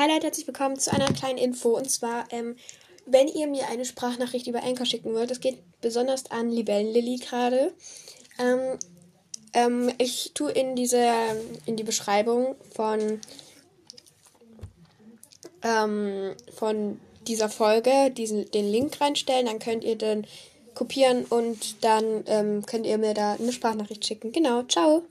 Hi Leute, herzlich willkommen zu einer kleinen Info. Und zwar, ähm, wenn ihr mir eine Sprachnachricht über Anchor schicken wollt, das geht besonders an Libellenlilly gerade. Ähm, ähm, ich tue in diese, in die Beschreibung von, ähm, von dieser Folge diesen, den Link reinstellen. Dann könnt ihr den kopieren und dann ähm, könnt ihr mir da eine Sprachnachricht schicken. Genau, ciao.